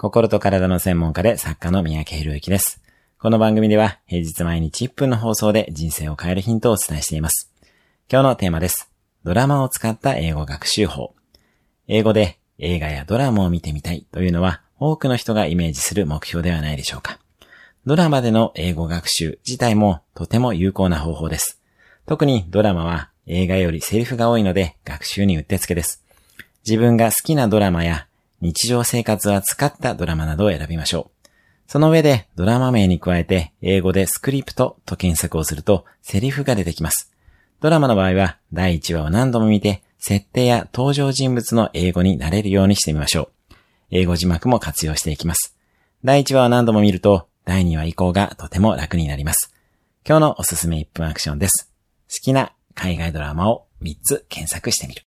心と体の専門家で作家の三宅博之です。この番組では平日毎日1分の放送で人生を変えるヒントをお伝えしています。今日のテーマです。ドラマを使った英語学習法。英語で映画やドラマを見てみたいというのは多くの人がイメージする目標ではないでしょうか。ドラマでの英語学習自体もとても有効な方法です。特にドラマは映画よりセリフが多いので学習にうってつけです。自分が好きなドラマや日常生活は使ったドラマなどを選びましょう。その上でドラマ名に加えて英語でスクリプトと検索をするとセリフが出てきます。ドラマの場合は第1話を何度も見て設定や登場人物の英語になれるようにしてみましょう。英語字幕も活用していきます。第1話を何度も見ると第2話以降がとても楽になります。今日のおすすめ1分アクションです。好きな海外ドラマを3つ検索してみる。